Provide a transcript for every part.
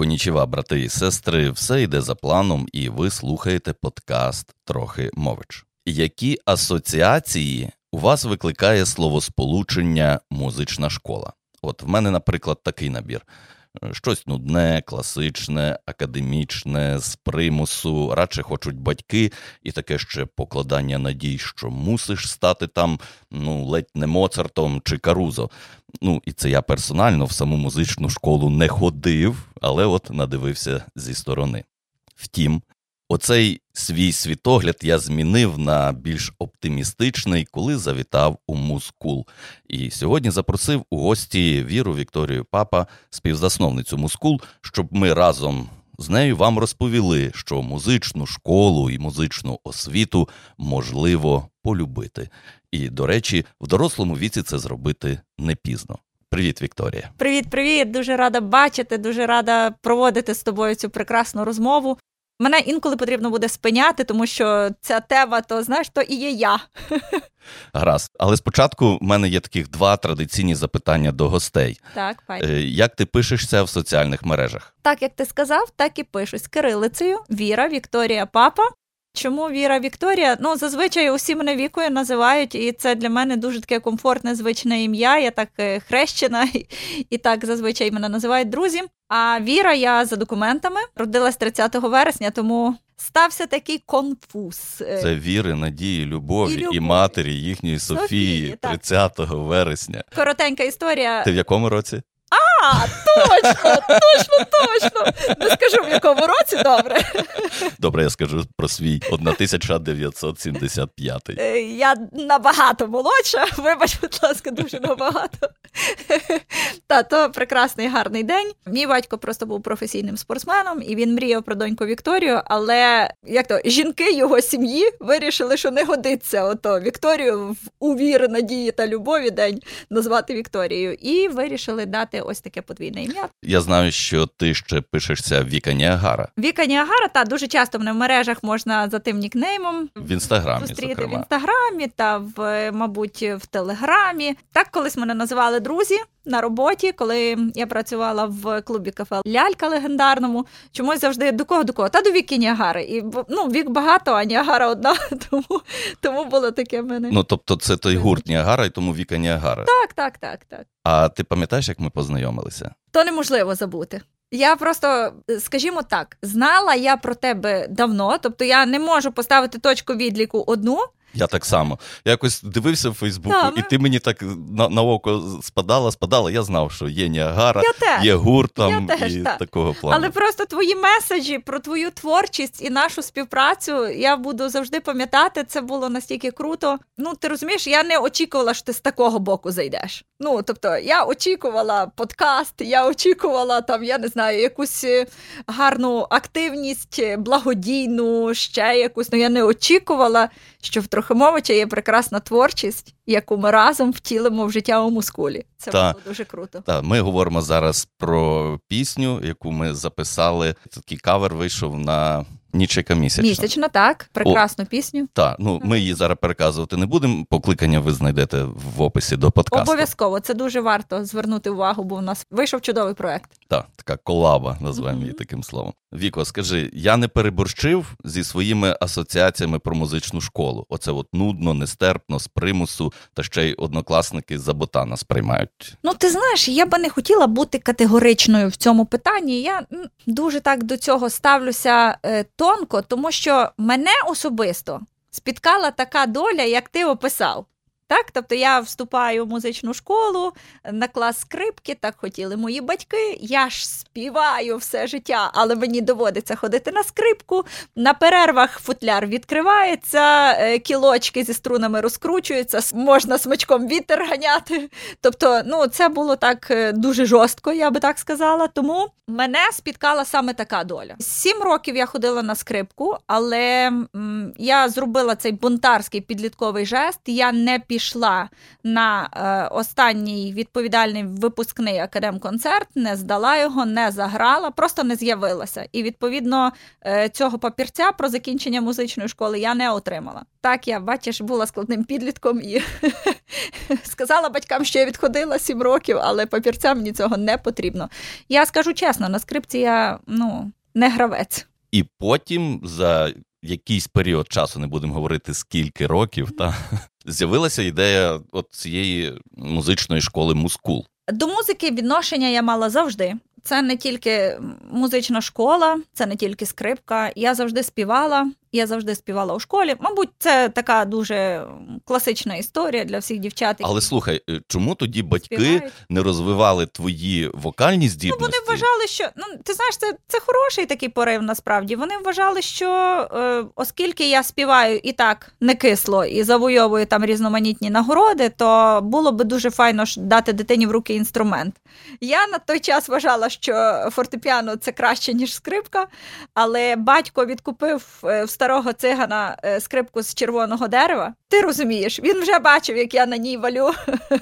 Конічева, брати і сестри, все йде за планом, і ви слухаєте подкаст Трохи мович. Які асоціації у вас викликає словосполучення музична школа? От в мене, наприклад, такий набір: щось нудне, класичне, академічне, з примусу, радше хочуть батьки, і таке ще покладання надій, що мусиш стати там, ну, ледь не Моцартом чи Карузо. Ну, і це я персонально в саму музичну школу не ходив, але от надивився зі сторони. Втім, оцей свій світогляд я змінив на більш оптимістичний, коли завітав у Мускул. І сьогодні запросив у гості Віру Вікторію Папа, співзасновницю Мускул, щоб ми разом. З нею вам розповіли, що музичну школу і музичну освіту можливо полюбити. І, до речі, в дорослому віці це зробити не пізно. Привіт, Вікторія. Привіт, привіт. Дуже рада бачити, дуже рада проводити з тобою цю прекрасну розмову. Мене інколи потрібно буде спиняти, тому що ця тема, то знаєш, то і є я. Гаразд. Але спочатку в мене є таких два традиційні запитання до гостей. Так, пані. Е, Як ти пишешся в соціальних мережах? Так як ти сказав, так і пишусь кирилицею. Віра, Вікторія, папа. Чому Віра Вікторія? Ну, зазвичай усі мене вікою називають, і це для мене дуже таке комфортне, звичне ім'я. Я так е, хрещена, і так зазвичай мене називають друзі. А Віра, я за документами родилась 30 вересня, тому стався такий конфуз. Е, Це віри, надії, любові І і, матері їхньої Софії, Софії, так. 30 вересня. Коротенька історія. Ти в якому році? А, точно, точно, точно. Не скажу в якому році, добре. Добре, я скажу про свій 1975. Е, Я набагато молодша, вибач, будь ласка, дуже набагато. Та то прекрасний гарний день. Мій батько просто був професійним спортсменом, і він мріяв про доньку Вікторію. Але як то жінки його сім'ї вирішили, що не годиться ото Вікторію в у віри, надії та любові день назвати Вікторією. І вирішили дати ось таке подвійне ім'я. Я знаю, що ти ще пишешся Віка Ніагара Віка Ніагара, та дуже часто мене в мережах можна за тим нікнеймом в інстаграмі, зустріти в інстаграмі та в, мабуть, в телеграмі. Так колись мене називали друзі на роботі, коли я працювала в клубі кафе Лялька легендарному. Чомусь завжди до кого до кого? Та до Віки Ніагари. І ну, вік багато, а Ніагара одна. Тому, тому було таке в мене. Ну, тобто, це той гурт Ніагара, і тому Віка Ніагара. Так, так, так, так. А ти пам'ятаєш, як ми познайомилися? То неможливо забути. Я просто, скажімо так, знала я про тебе давно, тобто я не можу поставити точку відліку одну. Я так само. Я якось дивився в Фейсбуку, Так, і ти мені так на, на око спадала, спадала. Я знав, що є Ніагара, є гурт там Я теж, і так. такого плану. Але просто твої меседжі про твою творчість і нашу співпрацю я буду завжди пам'ятати. Це було настільки круто. Ну, ти розумієш, я не очікувала, що ти з такого боку зайдеш. Ну, тобто, я очікувала подкаст, я очікувала там, я не знаю, якусь е, гарну активність, е, благодійну, ще якусь. Ну, я не очікувала, що в Трохимовича є прекрасна творчість, яку ми разом втілимо в життя у мускулі. Це Та. було дуже круто. Так, ми говоримо зараз про пісню, яку ми записали. Такий кавер вийшов на Нічика місячна. Місячно, так, прекрасну пісню. Так, ну ми її зараз переказувати не будемо. Покликання ви знайдете в описі до подкасту. Обов'язково це дуже варто звернути увагу, бо в нас вийшов чудовий проект. Так, така колаба, назвемо її таким словом. Віко, скажи, я не переборщив зі своїми асоціаціями про музичну школу. Оце от нудно, нестерпно, з примусу, та ще й однокласники за ботана сприймають. Ну, ти знаєш, я би не хотіла бути категоричною в цьому питанні. Я дуже так до цього ставлюся е, тонко, тому що мене особисто спіткала така доля, як ти описав. Так, тобто я вступаю в музичну школу на клас скрипки, так хотіли мої батьки. Я ж співаю все життя, але мені доводиться ходити на скрипку. На перервах футляр відкривається, е, кілочки зі струнами розкручуються, можна смичком вітер ганяти. Тобто, ну це було так е, дуже жорстко, я би так сказала. Тому мене спіткала саме така доля. Сім років я ходила на скрипку, але м, я зробила цей бунтарський підлітковий жест. Я не пішла пішла на е, останній відповідальний випускний академ-концерт, не здала його, не заграла, просто не з'явилася. І відповідно е, цього папірця про закінчення музичної школи я не отримала. Так, я бачиш, була складним підлітком і сказала батькам, що я відходила сім років, але папірця мені цього не потрібно. Я скажу чесно, на скрипці я ну не гравець. І потім за якийсь період часу, не будемо говорити скільки років, та з'явилася ідея от цієї музичної школи Мускул. До музики відношення я мала завжди. Це не тільки музична школа, це не тільки скрипка. Я завжди співала. Я завжди співала у школі. Мабуть, це така дуже класична історія для всіх дівчат. Які Але слухай, е, чому тоді батьки співають? не розвивали твої вокальні здібності? Ну, вони вважали, що ну ти знаєш, це це хороший такий порив. Насправді вони вважали, що е, оскільки я співаю і так не кисло і завойовую там різноманітні нагороди, то було би дуже файно дати дитині в руки інструмент. Я на той час вважала, що фортепіано це краще ніж скрипка, але батько відкупив е, в старого цигана е, скрипку з червоного дерева. Ти розумієш, він вже бачив, як я на ній валю.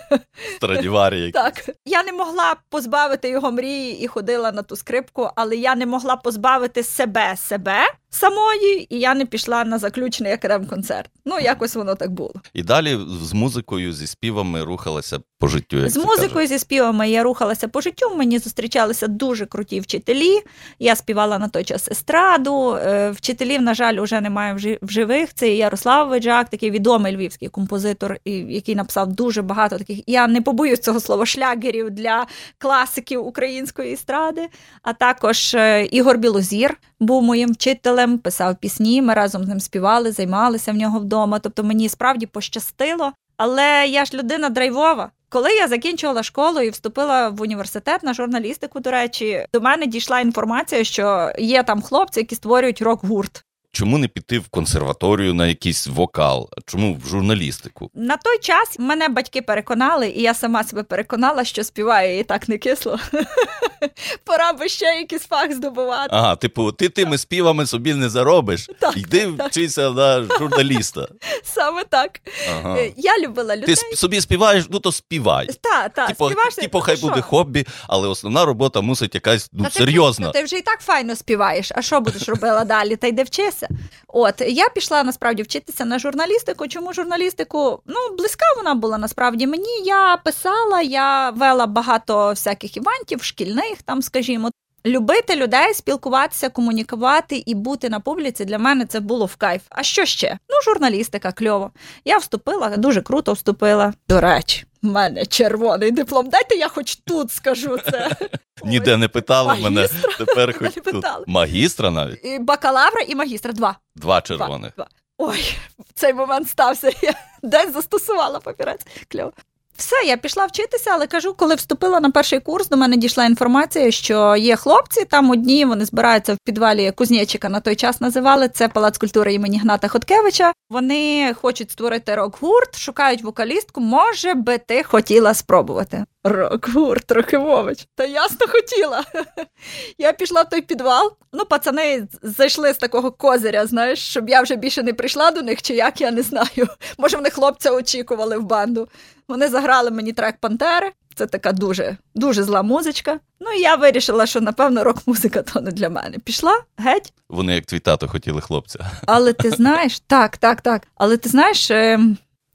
Страдіварі. Так. Я не могла позбавити його мрії і ходила на ту скрипку, але я не могла позбавити себе себе самої, і я не пішла на заключний академ-концерт. Ну, якось воно так було. І далі з музикою, зі співами рухалася по життю. Як з музикою, каже. зі співами я рухалася по життю. Мені зустрічалися дуже круті вчителі. Я співала на той час естраду. Е, вчителів, на жаль, вже немає в живих. Це Ярослав Веджак, такий відомий львівський композитор, який написав дуже багато таких. Я не побоюсь цього слова шлягерів для класиків української естради. А також е, Ігор Білозір був моїм вчителем, писав пісні. Ми разом з ним співали, займалися в нього вдома. Тобто мені справді пощастило. Але я ж людина драйвова. Коли я закінчувала школу і вступила в університет на журналістику, до речі, до мене дійшла інформація, що є там хлопці, які створюють рок-гурт. Чому не піти в консерваторію на якийсь вокал? Чому в журналістику? На той час мене батьки переконали, і я сама себе переконала, що співаю і так не кисло. Пора би ще якийсь фах здобувати. Ага, типу, ти тими співами собі не заробиш. Так, Йди так. вчися на журналіста. Саме так. Ага. Е, я любила людей. Ти собі співаєш, ну то співай. Так, так, типу, співаєш. Типу, хай буде хобі, але основна робота мусить якась ну, серйозна. Ти, ти вже і так файно співаєш. А що будеш робила далі? Та йде вчися. От я пішла насправді вчитися на журналістику. Чому журналістику? Ну, близька вона була насправді мені. Я писала, я вела багато всяких івантів, шкільних там, скажімо. Любити людей, спілкуватися, комунікувати і бути на публіці для мене це було в кайф. А що ще? Ну, журналістика, кльово. Я вступила, дуже круто вступила. До речі, в мене червоний диплом. Дайте я хоч тут скажу це. Ніде не питали мене. Тепер хоч тут. Магістра навіть? І Бакалавра і магістра. Два. Два червоних. Ой, цей момент стався. Я десь застосувала папірець. Кльово. Все, я пішла вчитися, але кажу, коли вступила на перший курс, до мене дійшла інформація, що є хлопці, там одні вони збираються в підвалі кузнечика на той час називали це палац культури імені Гната Хоткевича. Вони хочуть створити рок-гурт, шукають вокалістку. Може би ти хотіла спробувати. Рок-гурт, Трохимович. Та ясно хотіла. Я пішла в той підвал. Ну, пацани зайшли з такого козиря, знаєш, щоб я вже більше не прийшла до них, чи як я не знаю. Може, вони хлопця очікували в банду. Вони заграли мені трек Пантери. Це така дуже дуже зла музичка. Ну і я вирішила, що напевно рок-музика то не для мене. Пішла геть. Вони, як твій тато, хотіли хлопця. Але ти знаєш, так, так, так. Але ти знаєш, е,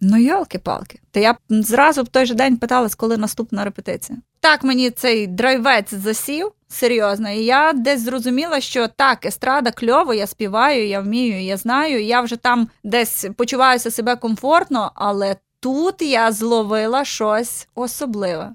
ну йолки-палки. Та я зразу в той же день питалась, коли наступна репетиція. Так мені цей драйвець засів. Серйозно, і я десь зрозуміла, що так, естрада кльово, я співаю, я вмію, я знаю. Я вже там десь почуваюся себе комфортно, але тут я зловила щось особливе.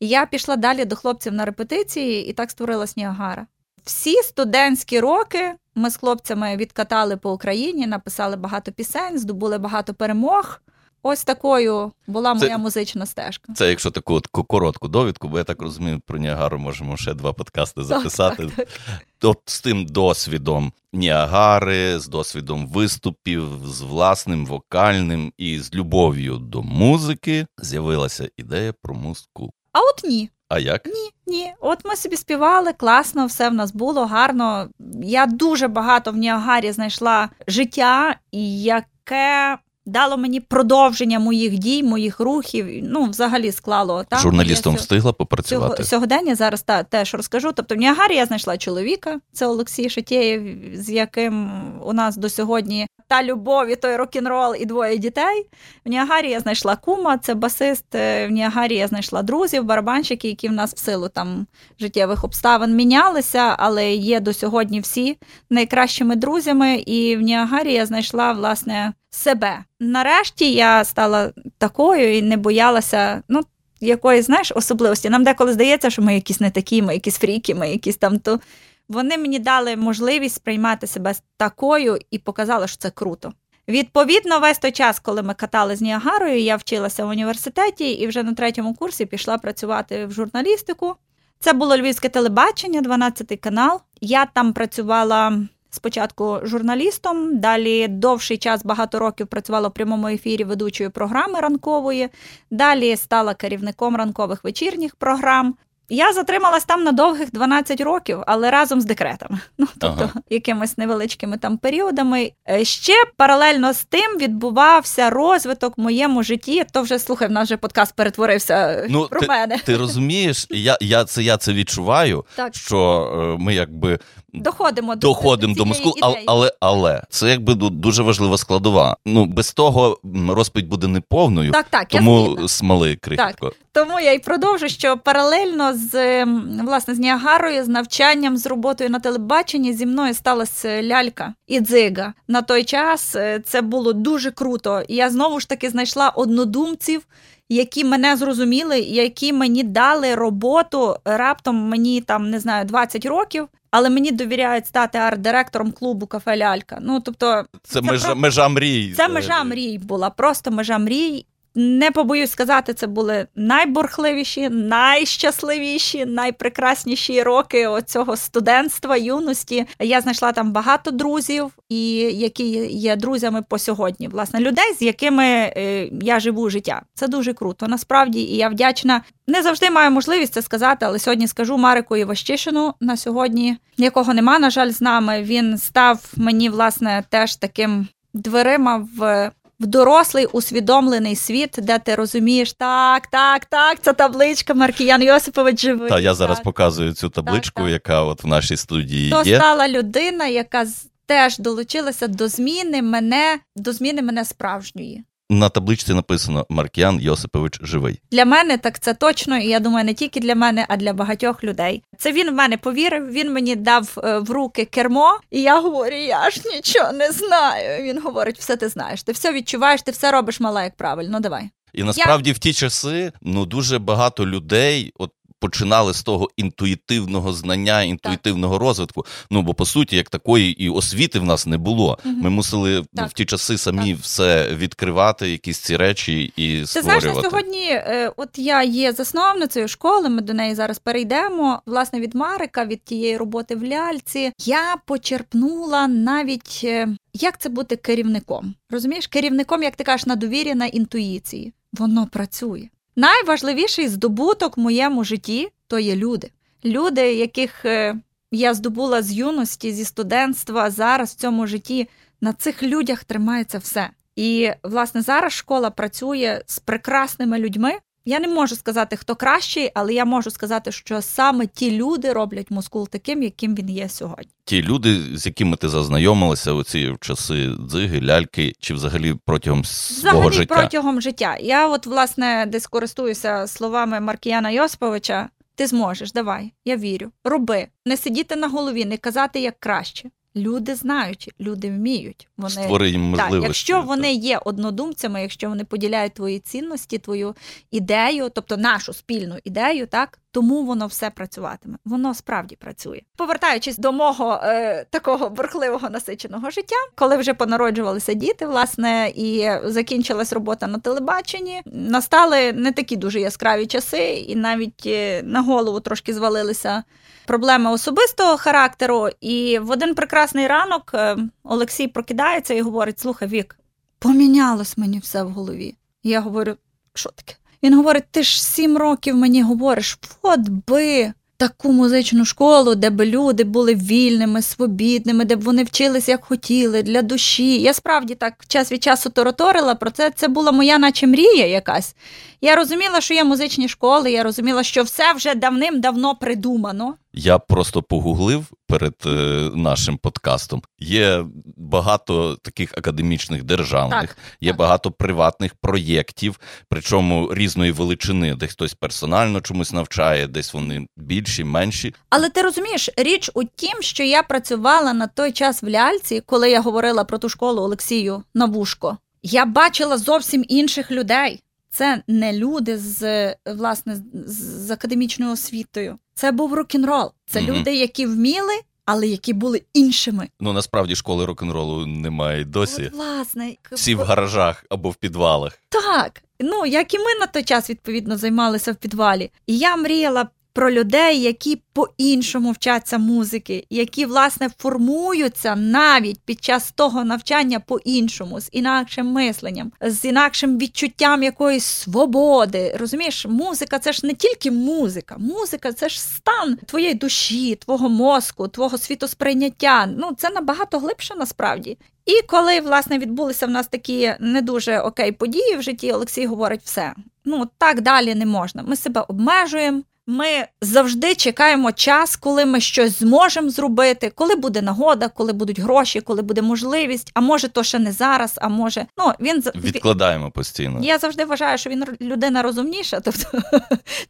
Я пішла далі до хлопців на репетиції, і так створилась Ніагара. Всі студентські роки ми з хлопцями відкатали по Україні, написали багато пісень, здобули багато перемог. Ось такою була моя це, музична стежка. Це якщо таку от коротку довідку, бо я так розумію, про Ніагару можемо ще два подкасти записати. Так, так, так. От з тим досвідом Ніагари, з досвідом виступів, з власним вокальним і з любов'ю до музики з'явилася ідея про музику. А от ні. А як? Ні, ні. От ми собі співали, класно, все в нас було гарно. Я дуже багато в Ніагарі знайшла життя, яке дало мені продовження моїх дій, моїх рухів. Ну, взагалі склало так. Журналістом Я встигла попрацювати. Цього, сьогодення зараз та, теж розкажу. Тобто в Ніагарі я знайшла чоловіка, це Олексій Шатєєв, з яким у нас до сьогодні та любов, і той рок-н-рол, і двоє дітей. В Ніагарі я знайшла кума, це басист. Е, в Ніагарі я знайшла друзів, барабанщики, які в нас в силу там життєвих обставин мінялися, але є до сьогодні всі найкращими друзями. І в Ніагарі я знайшла власне себе. Нарешті я стала такою і не боялася. ну, Якоїсь, знаєш, особливості. Нам деколи здається, що ми якісь не такі, ми якісь фріки, ми якісь там то. Вони мені дали можливість сприймати себе такою і показали, що це круто. Відповідно, весь той час, коли ми катали з Ніагарою, я вчилася в університеті і вже на третьому курсі пішла працювати в журналістику. Це було львівське телебачення, 12 канал. Я там працювала спочатку журналістом, далі довший час, багато років працювала в прямому ефірі ведучої програми ранкової. Далі стала керівником ранкових вечірніх програм. Я затрималась там на довгих 12 років, але разом з декретами, ну тобто ага. якимись невеличкими там періодами. Е, ще паралельно з тим відбувався розвиток в моєму житті. То вже слухай, в нас вже подкаст перетворився ну, про ти, мене. Ти розумієш, я я це я це відчуваю, так. що е, ми якби доходимо до доходимо до мозку, але, але але це якби дуже важлива складова. Ну без того розповідь буде неповною, так, так, тому смоли крихітко. Так. Тому я й продовжу, що паралельно з власне з Ніагарою, з навчанням, з роботою на телебаченні зі мною сталася лялька і дзига. На той час е, це було дуже круто. І я знову ж таки знайшла однодумців. Які мене зрозуміли, які мені дали роботу раптом мені там не знаю 20 років, але мені довіряють стати арт-директором клубу кафе Лялька. Ну тобто, це, це межа про... межа мрій. Це межа мрій була, просто межа мрій. Не побоюсь сказати, це були найборхливіші, найщасливіші, найпрекрасніші роки оцього студентства, юності. Я знайшла там багато друзів, і які є друзями по сьогодні. Власне, людей, з якими е, я живу життя. Це дуже круто. Насправді, і я вдячна. Не завжди маю можливість це сказати, але сьогодні скажу Марику Іващишину на сьогодні, якого нема, на жаль, з нами. Він став мені, власне, теж таким дверима в в дорослий усвідомлений світ, де ти розумієш, так, так, так, це табличка Маркіян Йосипович живий. Та я зараз показую цю табличку, так, так. яка от в нашій студії То є. стала людина, яка теж долучилася до зміни мене, до зміни мене справжньої на табличці написано Маркіян Йосипович живий. Для мене так це точно, і я думаю, не тільки для мене, а для багатьох людей. Це він в мене повірив. Він мені дав е, в руки кермо, і я говорю: я ж нічого не знаю. Він говорить: все ти знаєш, ти все відчуваєш, ти все робиш мала, як правильно. Давай. І насправді я... в ті часи ну дуже багато людей, от починали з того інтуїтивного знання, інтуїтивного так. розвитку. Ну бо по суті, як такої і освіти в нас не було. Угу. Ми мусили ну, в ті часи самі так. все відкривати, якісь ці речі і Ти створювати. знаєш, на сьогодні, е, от я є засновницею школи. Ми до неї зараз перейдемо. Власне, від Марика, від тієї роботи в ляльці, я почерпнула навіть. Е, як це бути керівником? Розумієш, керівником, як ти кажеш, на довірі на інтуїції, воно працює. Найважливіший здобуток в моєму житті то є люди. Люди, яких е, я здобула з юності, зі студентства, зараз в цьому житті. На цих людях тримається все. І, власне, зараз школа працює з прекрасними людьми, я не можу сказати, хто кращий, але я можу сказати, що саме ті люди роблять мускул таким, яким він є сьогодні. Ті люди, з якими ти зазнайомилася у ці часи дзиги, ляльки, чи взагалі протягом взагалі свого життя? протягом життя. Я, от, власне, десь користуюся словами Маркіяна Йосиповича. Ти зможеш, давай, я вірю. Роби, не сидіти на голові, не казати як краще. Люди знають, люди вміють. Вони Створи їм можливості. Так, Якщо вони є однодумцями, якщо вони поділяють твої цінності, твою ідею, тобто нашу спільну ідею, так тому воно все працюватиме. Воно справді працює. Повертаючись до мого е, такого бурхливого насиченого життя, коли вже понароджувалися діти, власне, і закінчилась робота на телебаченні, настали не такі дуже яскраві часи, і навіть е, на голову трошки звалилися проблеми особистого характеру. І в один прекрасний ранок е, Олексій прокидається і говорить: Слухай, Вік, помінялось мені все в голові. Я говорю, що таке? Він говорить: ти ж сім років мені говориш, от би таку музичну школу, де б люди були вільними, свобідними, де б вони вчилися як хотіли, для душі. Я справді так час від часу тороторила про це. Це була моя, наче мрія якась. Я розуміла, що є музичні школи, я розуміла, що все вже давним-давно придумано. Я просто погуглив перед е, нашим подкастом. Є багато таких академічних державних, Так, є так. багато приватних проєктів, причому різної величини. Десь хтось персонально чомусь навчає, десь вони більші, менші. Але ти розумієш, річ у тім, що я працювала на той час в ляльці, коли я говорила про ту школу Олексію на вушко. Я бачила зовсім інших людей. Це не люди з власне з- академічною освітою. Це був рок-н-рол. Це Мгм. люди, які вміли, але які були іншими. Ну насправді школи рок-н-ролу немає досі. От, власне, Всі в гаражах або в підвалах. Так, ну як і ми на той час відповідно займалися в підвалі. І я мріяла про людей, які по-іншому вчаться музики, які власне формуються навіть під час того навчання по-іншому, з інакшим мисленням, з інакшим відчуттям якоїсь свободи. Розумієш, музика це ж не тільки музика. Музика це ж стан твоєї душі, твого мозку, твого світосприйняття. Ну це набагато глибше насправді. І коли власне відбулися в нас такі не дуже окей події в житті, Олексій говорить все. Ну так далі не можна. Ми себе обмежуємо. Ми завжди чекаємо час, коли ми щось зможемо зробити, коли буде нагода, коли будуть гроші, коли буде можливість. А може, то ще не зараз, а може, ну він Відкладаємо постійно. я завжди вважаю, що він людина розумніша. Тобто,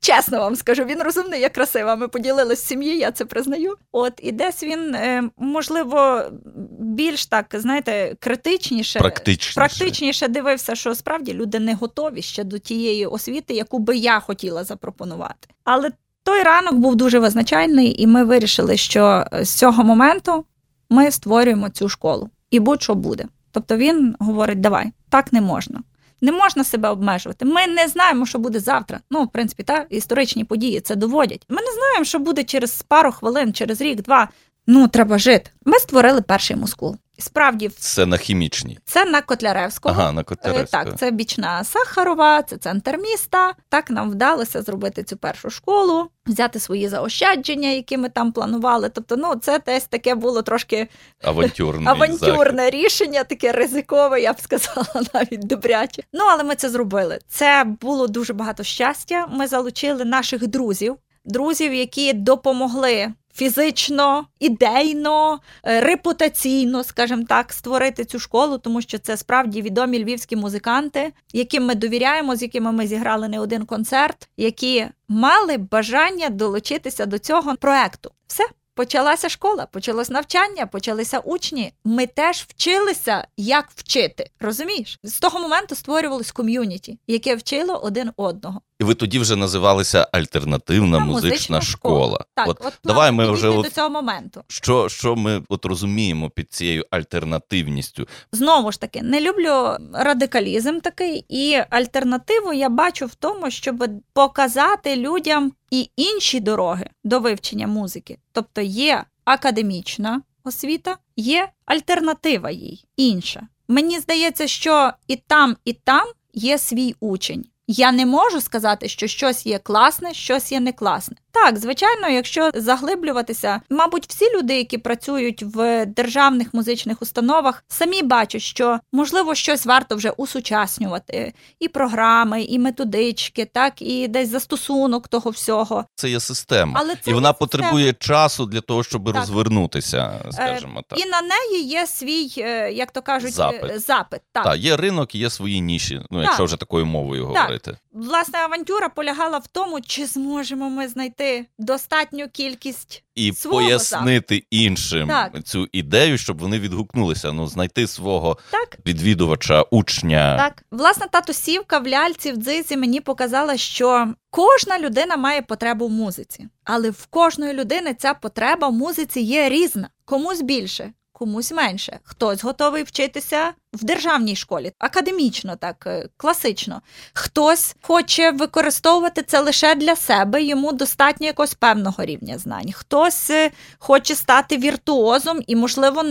чесно вам скажу, він розумний, я красива. Ми поділилися сім'ї, я це признаю. От і десь він, е, можливо, більш так, знаєте, критичніше, Практичніше. практичніше дивився, що справді люди не готові ще до тієї освіти, яку би я хотіла запропонувати. Але той ранок був дуже визначальний, і ми вирішили, що з цього моменту ми створюємо цю школу. І будь-що буде. Тобто він говорить: давай, так не можна. Не можна себе обмежувати. Ми не знаємо, що буде завтра. Ну, в принципі, та історичні події це доводять. Ми не знаємо, що буде через пару хвилин, через рік, два. Ну, треба жити. Ми створили перший мускул. Справді, Це на хімічній. це на Котляревського. Ага, на Е, Котляревського. Так, це бічна Сахарова, це центр міста. Так нам вдалося зробити цю першу школу, взяти свої заощадження, які ми там планували. Тобто, ну це десь таке було трошки Авантюрний захід. авантюрне рішення, таке ризикове, я б сказала, навіть добряче. Ну але ми це зробили. Це було дуже багато щастя. Ми залучили наших друзів, друзів, які допомогли. Фізично, ідейно, е, репутаційно, скажімо так, створити цю школу, тому що це справді відомі львівські музиканти, яким ми довіряємо, з якими ми зіграли не один концерт, які мали бажання долучитися до цього проекту. Все. Почалася школа, почалось навчання, почалися учні. Ми теж вчилися, як вчити. Розумієш? З того моменту створювалось ком'юніті, яке вчило один одного. І ви тоді вже називалися альтернативна Та музична, музична школа. школа. Так, от, от давай ми вже от, до цього моменту. що, що ми от розуміємо під цією альтернативністю. Знову ж таки, не люблю радикалізм такий, і альтернативу я бачу в тому, щоб показати людям і інші дороги до вивчення музики. Тобто є академічна освіта, є альтернатива їй інша. Мені здається, що і там, і там є свій учень. Я не можу сказати, що щось є класне, щось є не класне. Так, звичайно, якщо заглиблюватися, мабуть, всі люди, які працюють в державних музичних установах, самі бачать, що можливо щось варто вже усучаснювати, і програми, і методички, так і десь застосунок того всього. Це є система. Але це і вона є потребує часу для того, щоб Так. розвернутися, скажімо так. І на неї є свій, е, як то кажуть, Запит. е, запит. Так. Так, є ринок, є свої ніші, ну якщо Так. вже такою мовою Так. говорити. Власне, авантюра полягала в тому, чи зможемо ми знайти достатню кількість І Свого пояснити іншим Так. цю ідею, щоб вони відгукнулися. Ну, знайти свого так. відвідувача, учня. Так, власне, татусівка в ляльці в дзизі мені показала, що кожна людина має потребу в музиці, але в кожної людини ця потреба в музиці є різна. Комусь більше, комусь менше. Хтось готовий вчитися в державній школі, академічно, так е, класично. Хтось хоче використовувати це лише для себе, йому достатньо якогось певного рівня знань. Хтось е, хоче стати віртуозом і, можливо,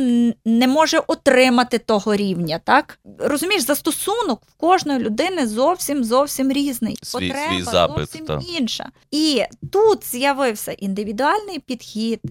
не може отримати того рівня. Так розумієш, застосунок в кожної людини зовсім зовсім різний. Свій, Потреба свій запит, зовсім та. інша. І тут з'явився індивідуальний підхід.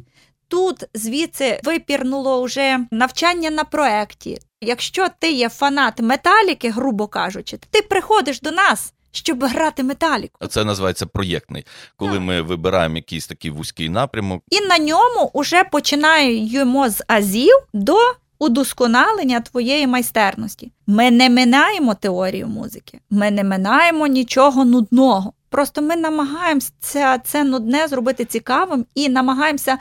Тут звідси випірнуло вже навчання на проєкті. Якщо ти є фанат металіки, грубо кажучи, ти приходиш до нас, щоб грати металіку. Це називається проєктний, коли Так. ми вибираємо якийсь такий вузький напрямок. І на ньому вже починаємо з азів до удосконалення твоєї майстерності. Ми не минаємо теорію музики, ми не минаємо нічого нудного. Просто ми намагаємося це, це нудне зробити цікавим і намагаємося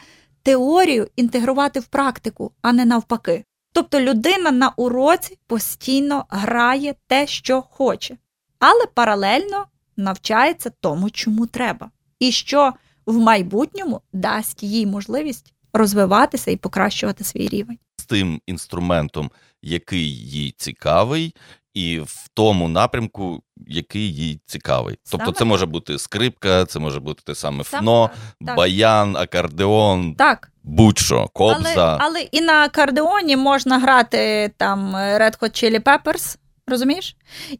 теорію інтегрувати в практику, а не навпаки. Тобто людина на уроці постійно грає те, що хоче, але паралельно навчається тому, чому треба, і що в майбутньому дасть їй можливість розвиватися і покращувати свій рівень. з тим інструментом, який їй цікавий, і в тому напрямку, який їй цікавий. Тобто, Саме це може бути скрипка, це може бути те саме Саме фно, так. баян, акордеон, Так, будь-що, кобза. але, але і на акордеоні можна грати там Red Hot Chili Peppers, розумієш?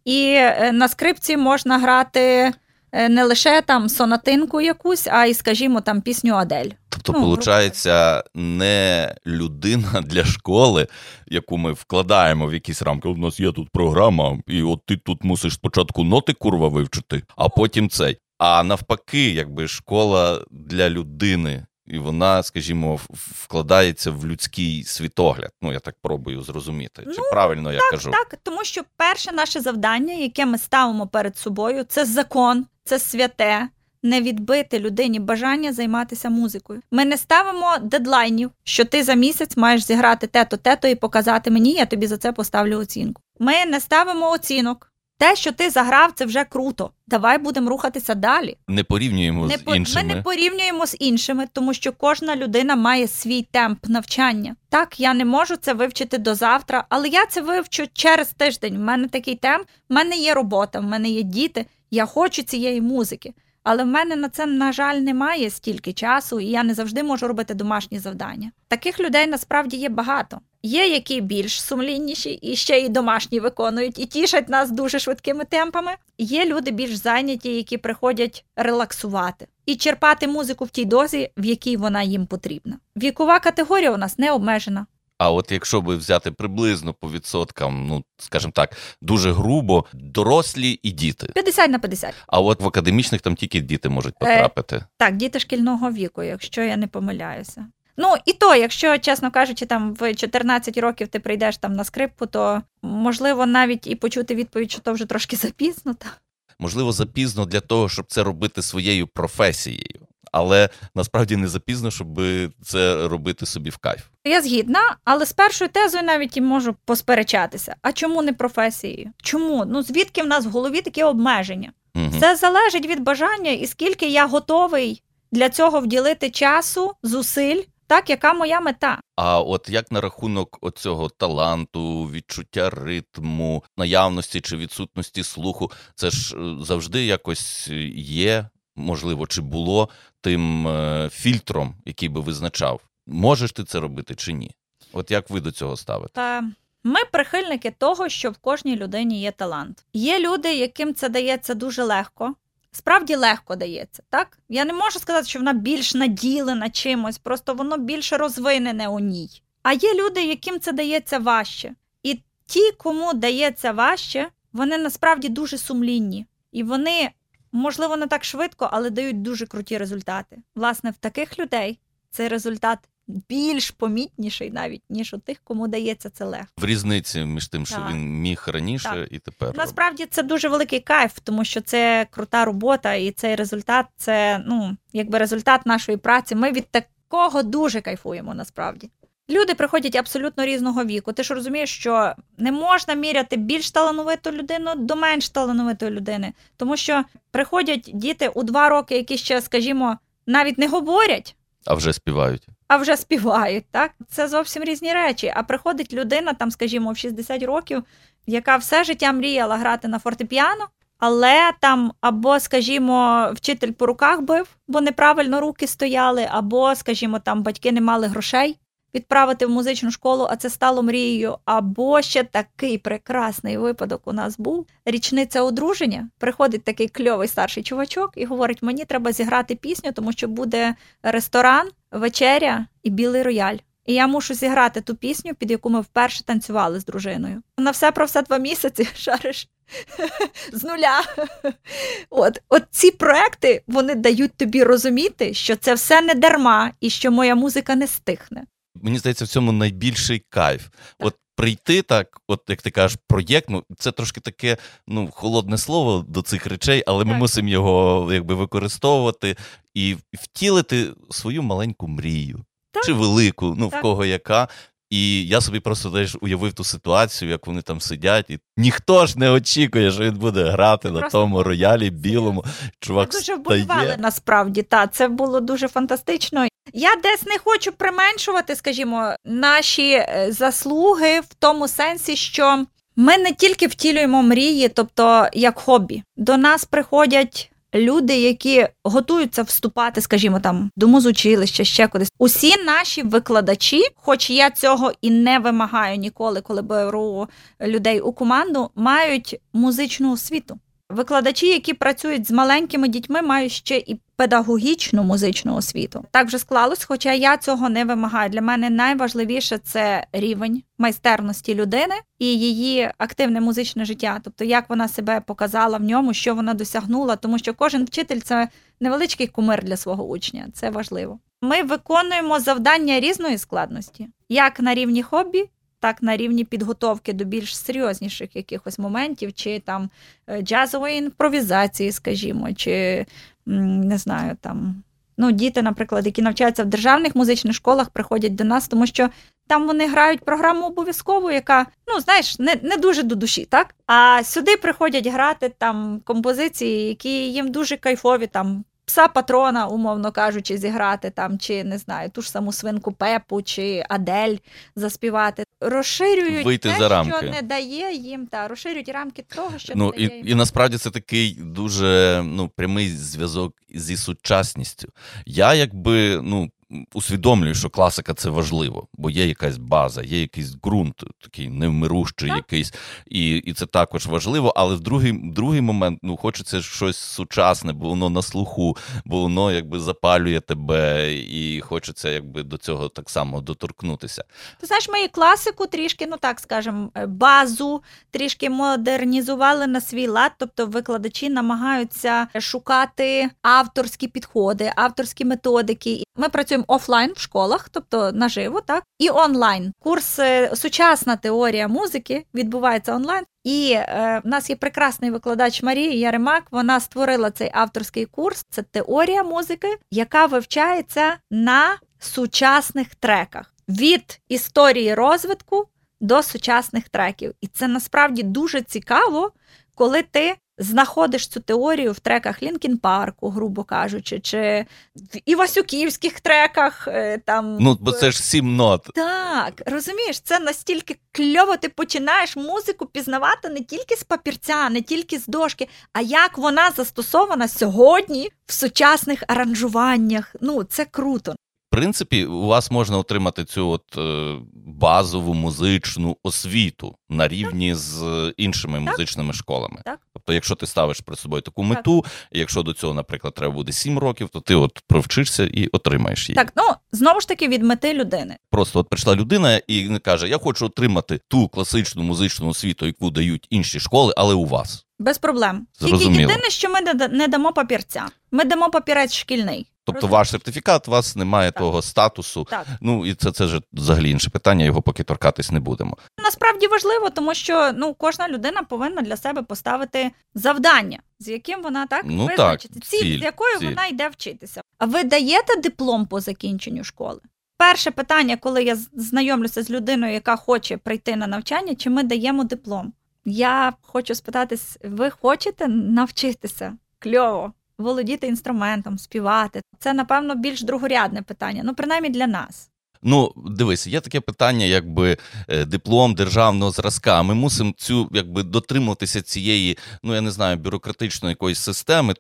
І е, на скрипці можна грати е, не лише там сонатинку якусь, а й, скажімо, там пісню Адель. Тобто, Ну, виходить, не людина для школи, яку ми вкладаємо в якісь рамки. У нас є тут програма, і от ти тут мусиш спочатку ноти курва вивчити, а потім цей. А навпаки, якби школа для людини. І вона, скажімо, вкладається в людський світогляд. Ну, я так пробую зрозуміти. Чи Ну, правильно я кажу? Так, тому що перше наше завдання, яке ми ставимо перед собою, це закон, це святе. Не відбити людині бажання займатися музикою. Ми не ставимо дедлайнів, що ти за місяць маєш зіграти те-то, те-то і показати мені, я тобі за це поставлю оцінку. Ми не ставимо оцінок. Те, що ти заграв, це вже круто. Давай будемо рухатися далі. Не порівнюємо Не з по- іншими. Ми не порівнюємо з іншими, тому що кожна людина має свій темп навчання. Так, я не можу це вивчити до завтра, але я це вивчу через тиждень. У мене такий темп, в мене є робота, в мене є діти. Я хочу цієї музики. Але в мене на це, на жаль, немає стільки часу, і я не завжди можу робити домашні завдання. Таких людей насправді є багато. Є які більш сумлінніші і ще й домашні виконують, і тішать нас дуже швидкими темпами. Є люди більш зайняті, які приходять релаксувати і черпати музику в тій дозі, в якій вона їм потрібна. Вікова категорія у нас не обмежена. А от якщо би взяти приблизно по відсоткам, ну скажімо так, дуже грубо, дорослі і діти. 50 на 50. А от в академічних там тільки діти можуть Е, потрапити. Так, діти шкільного віку, якщо я не помиляюся. Ну і то, якщо, чесно кажучи, там в 14 років ти прийдеш там на скрипку, то можливо навіть і почути відповідь, що то вже трошки запізно. Та. Можливо, запізно для того, щоб це робити своєю професією. Але насправді не запізно, щоб це робити собі в кайф. Я згідна, але з першою тезою навіть і можу посперечатися. А чому не професією? Чому? Ну звідки в нас в голові такі обмеження? Угу. Це залежить від бажання і скільки я готовий для цього вділити часу, зусиль, так, яка моя мета. А от як на рахунок оцього таланту, відчуття ритму, наявності чи відсутності слуху, це ж е, завжди якось є, можливо, чи було тим е, фільтром, який би визначав, можеш ти це робити чи ні? От як ви до цього ставите? Та ми прихильники того, що в кожній людині є талант. Є люди, яким це дається дуже легко. Справді легко дається, так? Я не можу сказати, що вона більш наділена чимось, просто воно більше розвинене у ній. А є люди, яким це дається важче. І ті, кому дається важче, вони насправді дуже сумлінні. І вони, можливо, не так швидко, але дають дуже круті результати. Власне, в таких людей цей результат більш помітніший навіть, ніж у тих, кому дається це легко. В різниці між тим, що Так. він міг раніше Так. і тепер. Насправді це дуже великий кайф, тому що це крута робота, і цей результат це ну, якби результат нашої праці. Ми від такого дуже кайфуємо насправді. Люди приходять абсолютно різного віку. Ти ж розумієш, що не можна міряти більш талановиту людину до менш талановитої людини, тому що приходять діти у два роки, які ще, скажімо, навіть не говорять. А вже співають. а вже співають. Так це зовсім різні речі. А приходить людина, там, скажімо, в 60 років, яка все життя мріяла грати на фортепіано. Але там або, скажімо, вчитель по руках бив, бо неправильно руки стояли, або, скажімо, там батьки не мали грошей відправити в музичну школу, а це стало мрією. Або ще такий прекрасний випадок у нас був. Річниця одруження. Приходить такий кльовий старший чувачок і говорить: мені треба зіграти пісню, тому що буде ресторан, вечеря і білий рояль. І я мушу зіграти ту пісню, під яку ми вперше танцювали з дружиною. На все про все два місяці шариш з нуля. От от ці проекти вони дають тобі розуміти, що це все не дарма і що моя музика не стихне. Мені здається, в цьому найбільший кайф. Так. От прийти так, от як ти кажеш, проєкт, ну це трошки таке ну, холодне слово до цих речей, але так. ми мусимо його якби використовувати і втілити свою маленьку мрію. Так. Чи велику, ну в кого яка, і я собі просто теж уявив ту ситуацію, як вони там сидять, і ніхто ж не очікує, що він буде грати на тому роялі білому. Чувак дуже вболівали насправді. Та це було дуже фантастично. Я десь не хочу применшувати, скажімо, наші е, заслуги в тому сенсі, що ми не тільки втілюємо мрії, тобто як хобі. До нас приходять люди, які готуються вступати, скажімо, там до музучилища, ще кудись. Усі наші викладачі, хоч я цього і не вимагаю ніколи, коли беру людей у команду, мають музичну освіту. Викладачі, які працюють з маленькими дітьми, мають ще і педагогічну музичну освіту. Так вже склалось, хоча я цього не вимагаю. Для мене найважливіше це рівень майстерності людини і її активне музичне життя, тобто як вона себе показала в ньому, що вона досягнула, тому що кожен вчитель це невеличкий кумир для свого учня. Це важливо. Ми виконуємо завдання різної складності, як на рівні хобі, так на рівні підготовки до більш серйозніших якихось моментів, чи там е, джазової імпровізації, скажімо, чи не знаю, там. Ну, діти, наприклад, які навчаються в державних музичних школах, приходять до нас, тому що там вони грають програму обов'язкову, яка, ну знаєш, не не дуже до душі, так? А сюди приходять грати там композиції, які їм дуже кайфові, там пса патрона, умовно кажучи, зіграти там, чи не знаю, ту ж саму свинку Пепу, чи Адель заспівати. Розширюють Вийти те, за рамки. що не дає їм, та розширюють рамки того, що ну, не дає і, їм. І насправді це такий дуже ну, прямий зв'язок зі сучасністю. Я якби ну усвідомлюю, що класика це важливо, бо є якась база, є якийсь ґрунт, такий невмирущий, якийсь, і і це також важливо. Але в другий другий момент ну хочеться щось сучасне, бо воно на слуху, бо воно якби запалює тебе, і хочеться якби до цього так само доторкнутися. Ти знаєш, ми і класику трішки, ну так скажемо, е, базу трішки модернізували на свій лад, тобто викладачі намагаються шукати авторські підходи, авторські методики. Ми працюємо офлайн в школах, тобто наживо, так і онлайн. Курс е, сучасна теорія музики відбувається онлайн. І е, в нас є прекрасний викладач Марія Яремак. Вона створила цей авторський курс. Це теорія музики, яка вивчається на сучасних треках від історії розвитку до сучасних треків. І це насправді дуже цікаво, коли ти знаходиш цю теорію в треках Лінкін Парку, грубо кажучи, чи в Івасюківських треках. Е, там Ну, бо це ж сім нот. Так, розумієш, це настільки кльово ти починаєш музику пізнавати не тільки з папірця, не тільки з дошки, а як вона застосована сьогодні в сучасних аранжуваннях. Ну, це круто принципі, у вас можна отримати цю от е, базову музичну освіту на рівні з іншими так. музичними школами. Так. Тобто, якщо ти ставиш перед собою таку мету, і якщо до цього, наприклад, треба буде 7 років, то ти от провчишся і отримаєш її. Так, ну знову ж таки від мети людини. Просто от прийшла людина і каже: Я хочу отримати ту класичну музичну освіту, яку дають інші школи, але у вас. Без проблем. Зрозуміло. Тільки єдине, що ми не дамо папірця. Ми дамо папірець шкільний. Тобто Розуміло. ваш сертифікат, у вас немає так. того статусу. Так. Ну і це це вже взагалі інше питання, його поки торкатись не будемо. Насправді важливо, тому що ну кожна людина повинна для себе поставити завдання, з яким вона так ну, визначиться, ціль, ціль, з якою ціль. вона йде вчитися. А ви даєте диплом по закінченню школи? Перше питання, коли я знайомлюся з людиною, яка хоче прийти на навчання, чи ми даємо диплом? Я хочу спитатись, ви хочете навчитися? Кльово. Володіти інструментом, співати. Це, напевно, більш другорядне питання, ну, принаймні для нас. Ну, дивись, є таке питання, якби е, диплом державного зразка. Ми мусимо цю якби дотримуватися цієї, ну я не знаю, бюрократичної якоїсь системи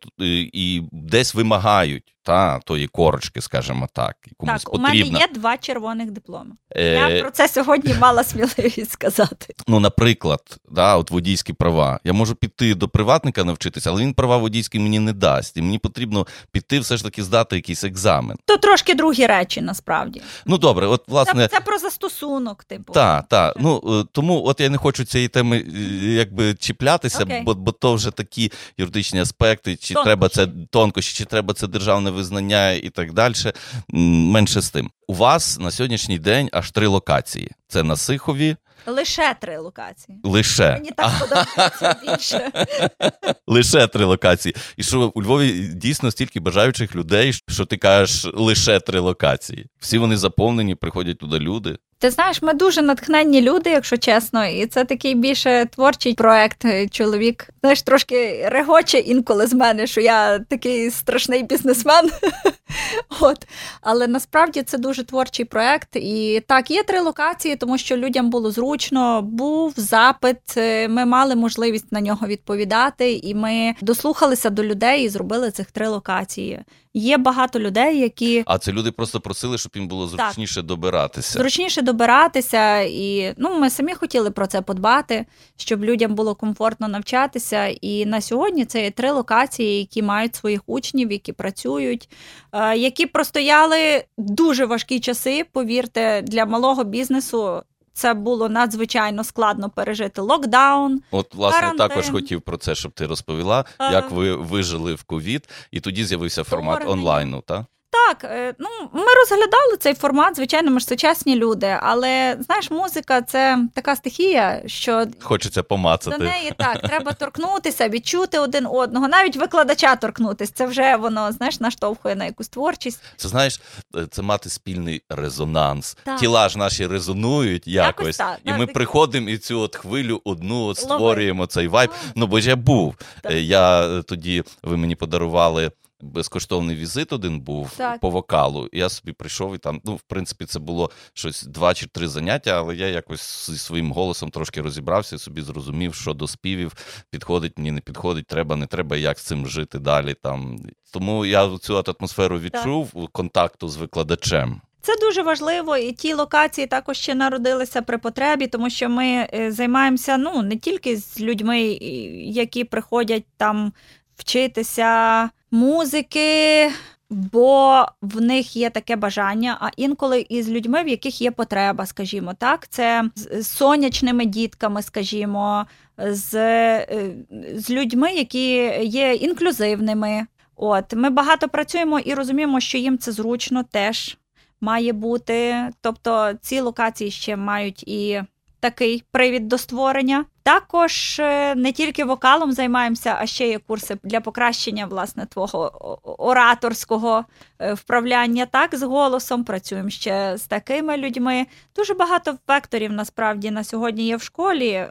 і десь вимагають та тої корочки, скажімо так. Комусь так, потрібна. у мене є два червоних дипломи. Е... Я про це сьогодні мала сміливість сказати. Ну, наприклад, да, от водійські права. Я можу піти до приватника навчитися, але він права водійські мені не дасть. І мені потрібно піти все ж таки здати якийсь екзамен. То трошки другі речі насправді. Ну добре, от власне це, це про застосунок, типу. Так, так. Ну е, тому от я не хочу цієї теми е, якби чіплятися, okay. бо бо то вже такі юридичні аспекти, чи тонкощі. треба це тонкощі, чи треба це державне визнання і так далі. Менше з тим. У вас на сьогоднішній день аж три локації: це на Сихові. Лише три локації. Лише мені так подобається більше. Лише три локації. І що у Львові дійсно стільки бажаючих людей, що ти кажеш лише три локації. Всі вони заповнені, приходять туди люди. Ти знаєш, ми дуже натхненні люди, якщо чесно, і це такий більше творчий проект. Чоловік знаєш, трошки регоче інколи з мене, що я такий страшний бізнесмен. От. Але насправді це дуже творчий проект. І так, є три локації, тому що людям було зручно. Був запит, ми мали можливість на нього відповідати, і ми дослухалися до людей і зробили цих три локації. Є багато людей, які а це люди просто просили, щоб їм було зручніше так. добиратися. Зручніше добиратися, і ну ми самі хотіли про це подбати, щоб людям було комфортно навчатися. І на сьогодні це є три локації, які мають своїх учнів, які працюють, е, які простояли дуже важкі часи. Повірте, для малого бізнесу. Це було надзвичайно складно пережити локдаун. От, власне, карантин. також хотів про це, щоб ти розповіла, як ви вижили в ковід, і тоді з'явився формат онлайну. так? Так, е, ну ми розглядали цей формат, звичайно, ми ж сучасні люди, але знаєш, музика це така стихія, що хочеться помацати. До неї так, треба торкнутися, відчути один одного, навіть викладача торкнутися. Це вже воно знаєш, наштовхує на якусь творчість. Це знаєш, е, це мати спільний резонанс. Так. Тіла ж наші резонують якось, якось так, і так, ми так. приходимо і цю от хвилю одну от створюємо цей вайб. Ну бо ж я був. Так. Е, я тоді ви мені подарували безкоштовний візит один був так. по вокалу. Я собі прийшов і там, ну, в принципі, це було щось два чи три заняття, але я якось зі своїм голосом трошки розібрався і собі зрозумів, що до співів підходить, мені не підходить, треба, не треба, як з цим жити далі. Там. Тому я цю атмосферу відчув так. контакту з викладачем. Це дуже важливо, і ті локації також ще народилися при потребі, тому що ми е, займаємося ну не тільки з людьми, які приходять там вчитися музики, бо в них є таке бажання, а інколи і з людьми, в яких є потреба, скажімо так, це з сонячними дітками, скажімо, з, е, з людьми, які є інклюзивними. От Ми багато працюємо і розуміємо, що їм це зручно теж має бути. Тобто ці локації ще мають і такий привід до створення. Також е, не тільки вокалом займаємося, а ще є курси для покращення власне твого ораторського е, вправляння. Так, з голосом працюємо ще з такими людьми. Дуже багато векторів насправді на сьогодні є в школі.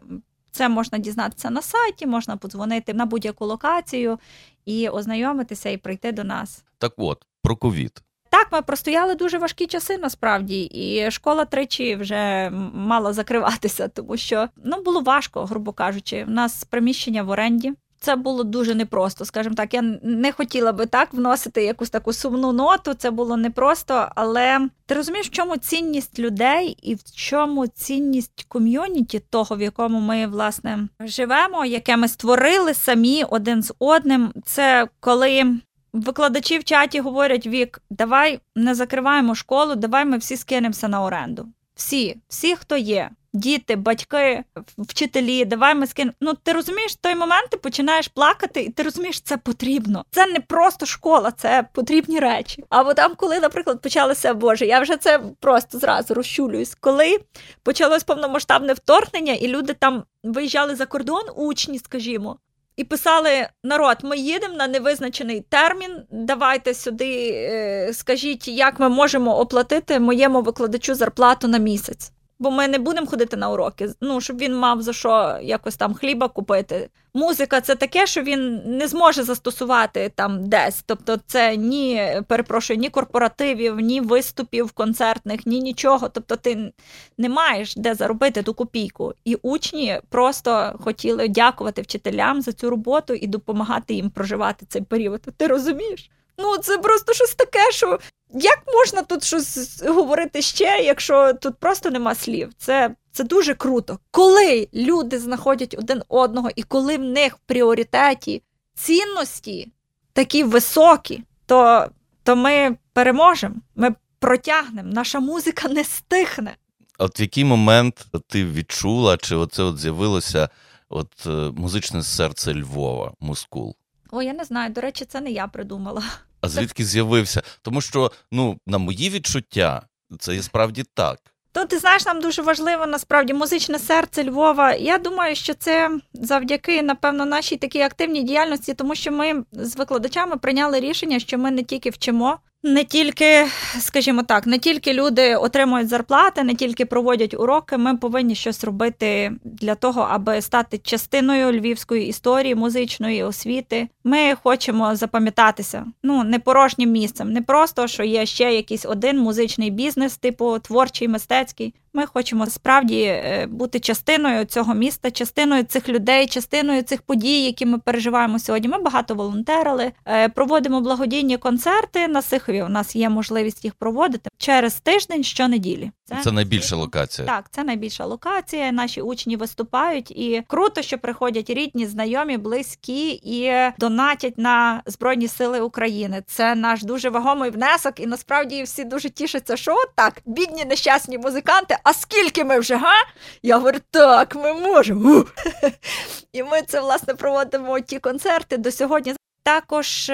Це можна дізнатися на сайті, можна подзвонити на будь-яку локацію і ознайомитися і прийти до нас. Так, от про ковід. Так, ми простояли дуже важкі часи насправді, і школа тричі вже мала закриватися, тому що ну було важко, грубо кажучи. У нас приміщення в оренді. Це було дуже непросто, скажімо так. Я не хотіла би так вносити якусь таку сумну ноту. Це було непросто, але ти розумієш, в чому цінність людей і в чому цінність ком'юніті, того, в якому ми власне живемо, яке ми створили самі один з одним. Це коли Викладачі в чаті говорять: Вік, давай не закриваємо школу, давай ми всі скинемося на оренду. Всі, всі, хто є, діти, батьки, вчителі, давай ми скинемо. Ну, ти розумієш, в той момент ти починаєш плакати, і ти розумієш, це потрібно. Це не просто школа, це потрібні речі. Або там, коли, наприклад, почалося Боже, я вже це просто зразу розчулююсь. Коли почалось повномасштабне вторгнення, і люди там виїжджали за кордон, учні, скажімо і писали: народ, ми їдемо на невизначений термін. Давайте сюди, е, скажіть, як ми можемо оплатити моєму викладачу зарплату на місяць. Бо ми не будемо ходити на уроки. Ну, щоб він мав за що якось там хліба купити. Музика це таке, що він не зможе застосувати там десь. Тобто, це ні, перепрошую, ні корпоративів, ні виступів концертних, ні нічого. Тобто, ти не маєш де заробити ту копійку. І учні просто хотіли дякувати вчителям за цю роботу і допомагати їм проживати цей період. Ти розумієш? Ну, це просто щось таке, що як можна тут щось говорити ще, якщо тут просто нема слів? Це це дуже круто. Коли люди знаходять один одного, і коли в них в пріоритеті цінності такі високі, то, то ми переможемо, ми протягнемо, наша музика не стихне. От в який момент ти відчула, чи оце от з'явилося от е, музичне серце Львова, мускул? О, я не знаю. До речі, це не я придумала. А звідки з'явився? Тому що, ну, на мої відчуття, це є справді так. То ти знаєш, нам дуже важливо насправді музичне серце Львова. Я думаю, що це завдяки, напевно, нашій такій активній діяльності, тому що ми з викладачами прийняли рішення, що ми не тільки вчимо, не тільки, скажімо так, не тільки люди отримують зарплати, не тільки проводять уроки. Ми повинні щось робити для того, аби стати частиною львівської історії, музичної освіти. Ми хочемо запам'ятатися ну не порожнім місцем, не просто що є ще якийсь один музичний бізнес, типу творчий, мистецький. Ми хочемо справді е, бути частиною цього міста, частиною цих людей, частиною цих подій, які ми переживаємо сьогодні. Ми багато волонтерили, е, проводимо благодійні концерти на Сихові. У нас є можливість їх проводити через тиждень щонеділі. Це, це найбільша локація. Так, це найбільша локація. Наші учні виступають, і круто, що приходять рідні, знайомі, близькі і донатять на Збройні Сили України. Це наш дуже вагомий внесок, і насправді всі дуже тішаться, що так бідні нещасні музиканти. А скільки ми вже га? Я говорю, так, ми можемо. І ми це власне проводимо ті концерти до сьогодні. Також.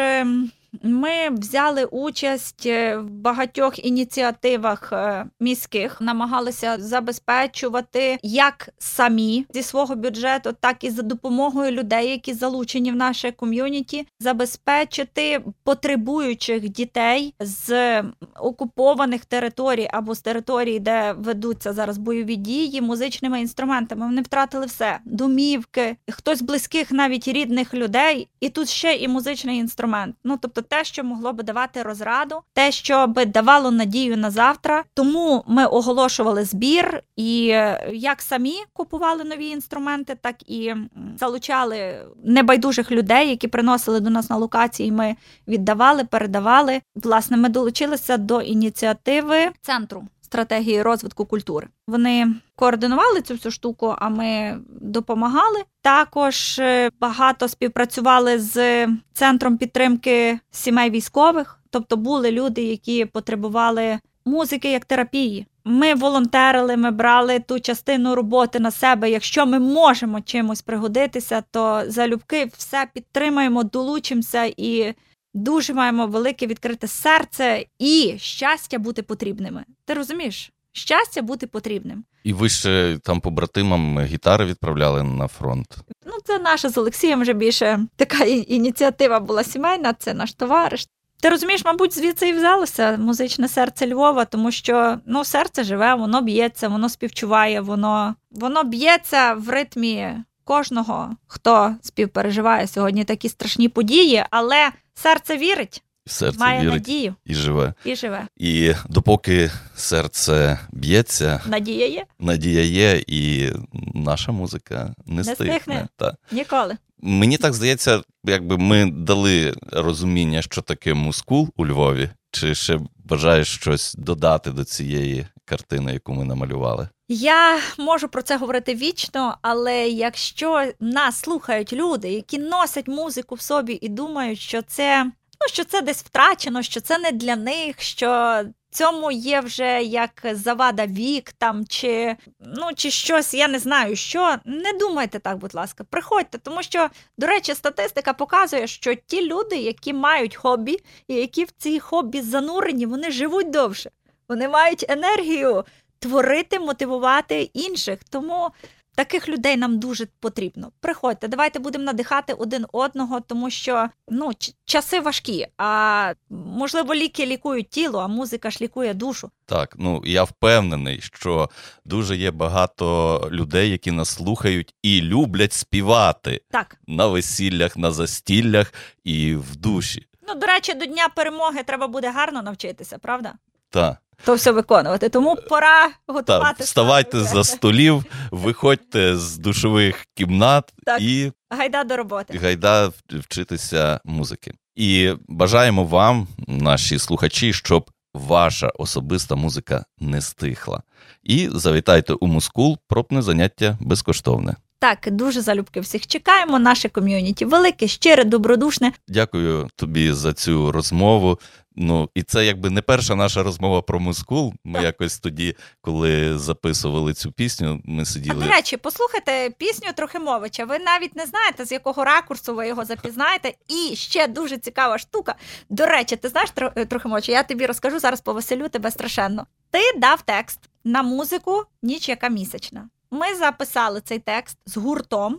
Ми взяли участь е, в багатьох ініціативах е, міських, намагалися забезпечувати як самі зі свого бюджету, так і за допомогою людей, які залучені в наше ком'юніті, забезпечити потребуючих дітей з окупованих територій або з територій, де ведуться зараз бойові дії, музичними інструментами. Вони втратили все: домівки, хтось близьких, навіть рідних людей, і тут ще і музичний інструмент. Ну тобто те, що могло би давати розраду, те, що би давало надію на завтра. Тому ми оголошували збір, і е, як самі купували нові інструменти, так і залучали небайдужих людей, які приносили до нас на локації. Ми віддавали, передавали. Власне, ми долучилися до ініціативи центру. Стратегії розвитку культури вони координували цю всю штуку, а ми допомагали. Також е, багато співпрацювали з центром підтримки сімей військових, тобто були люди, які потребували музики як терапії. Ми волонтерили, ми брали ту частину роботи на себе. Якщо ми можемо чимось пригодитися, то залюбки все підтримаємо, долучимося і дуже маємо велике відкрите серце і щастя бути потрібними. Ти розумієш? щастя бути потрібним. І ви ще там побратимам гітари відправляли на фронт? Ну, це наша з Олексієм вже більше така ініціатива була сімейна, це наш товариш. Ти розумієш, мабуть, звідси і взялося музичне серце Львова, тому що ну, серце живе, воно б'ється, воно співчуває, воно, воно б'ється в ритмі кожного, хто співпереживає сьогодні такі страшні події, але серце вірить серце має вірить надію і живе. І живе. І допоки серце б'ється, надія є. Надія є, і наша музика не, не стихне. стихне. Та. Ніколи. Мені так здається, якби ми дали розуміння, що таке мускул у Львові, чи ще бажаєш щось додати до цієї картини, яку ми намалювали? Я можу про це говорити вічно, але якщо нас слухають люди, які носять музику в собі і думають, що це ну, що це десь втрачено, що це не для них, що цьому є вже як завада вік там, чи ну, чи щось, я не знаю що. Не думайте так, будь ласка, приходьте, тому що, до речі, статистика показує, що ті люди, які мають хобі, і які в цій хобі занурені, вони живуть довше. Вони мають енергію творити, мотивувати інших. Тому Таких людей нам дуже потрібно. Приходьте, давайте будемо надихати один одного, тому що ну часи важкі. А можливо, ліки лікують тіло, а музика ж лікує душу. Так, ну я впевнений, що дуже є багато людей, які нас слухають і люблять співати так на весіллях, на застіллях і в душі. Ну, до речі, до дня перемоги треба буде гарно навчитися, правда? Так. То все виконувати. Тому пора готувати. Так, Вставайте за столів, виходьте з душових кімнат так. і гайда до роботи. Гайда вчитися музики. І бажаємо вам, наші слухачі, щоб ваша особиста музика не стихла. І завітайте у мускул, пробне заняття безкоштовне. Так, дуже залюбки всіх чекаємо. Наше ком'юніті велике, щире, добродушне. Дякую тобі за цю розмову. Ну, і це якби не перша наша розмова про мускул. Ми так. якось тоді, коли записували цю пісню, ми сиділи. А, До речі, послухайте пісню Трохимовича. Ви навіть не знаєте, з якого ракурсу ви його запізнаєте. І ще дуже цікава штука. До речі, ти знаєш, Трохимовича, я тобі розкажу зараз повеселю тебе страшенно. Ти дав текст на музику ніч яка місячна. Ми записали цей текст з гуртом,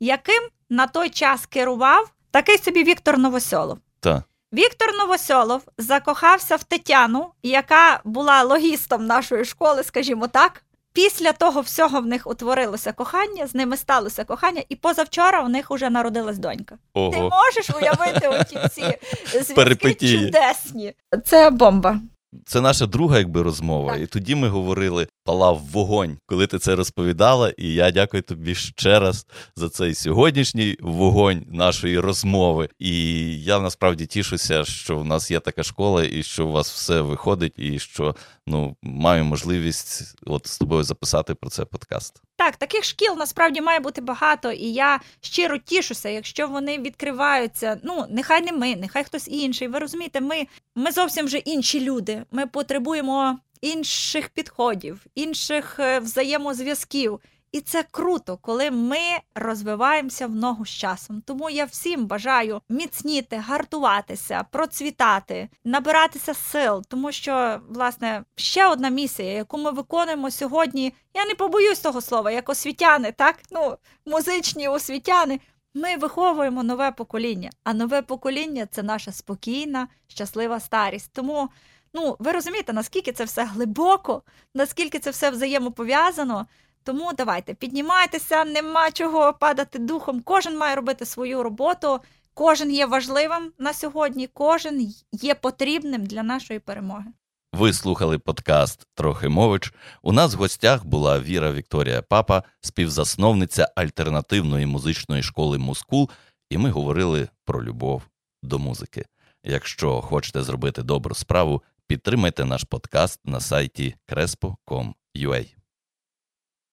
яким на той час керував такий собі Віктор Новосьолов. Так. Віктор Новосьолов закохався в Тетяну, яка була логістом нашої школи, скажімо так. Після того всього в них утворилося кохання, з ними сталося кохання, і позавчора у них вже народилась донька. Ого. Ти можеш уявити оті ці зв'язки чудесні? Це бомба. Це наша друга якби розмова. Так. І тоді ми говорили палав вогонь, коли ти це розповідала. І я дякую тобі ще раз за цей сьогоднішній вогонь нашої розмови. І я насправді тішуся, що в нас є така школа, і що у вас все виходить, і що ну маю можливість от з тобою записати про це подкаст. Так, таких шкіл насправді має бути багато, і я щиро тішуся, якщо вони відкриваються. Ну, нехай не ми, нехай хтось інший. Ви розумієте, ми, ми зовсім вже інші люди. Ми потребуємо інших підходів, інших е, взаємозв'язків. І це круто, коли ми розвиваємося в ногу з часом. Тому я всім бажаю міцніти, гартуватися, процвітати, набиратися сил, тому що, власне, ще одна місія, яку ми виконуємо сьогодні. Я не побоюсь того слова, як освітяни, так ну музичні освітяни. Ми виховуємо нове покоління, а нове покоління це наша спокійна, щаслива старість. Тому. Ну, ви розумієте, наскільки це все глибоко, наскільки це все взаємопов'язано. Тому давайте піднімайтеся, нема чого падати духом. Кожен має робити свою роботу, кожен є важливим на сьогодні, кожен є потрібним для нашої перемоги. Ви слухали подкаст Трохимович. У нас в гостях була Віра Вікторія Папа, співзасновниця альтернативної музичної школи Мускул, і ми говорили про любов до музики. Якщо хочете зробити добру справу, Підтримайте наш подкаст на сайті crespo.com.ua.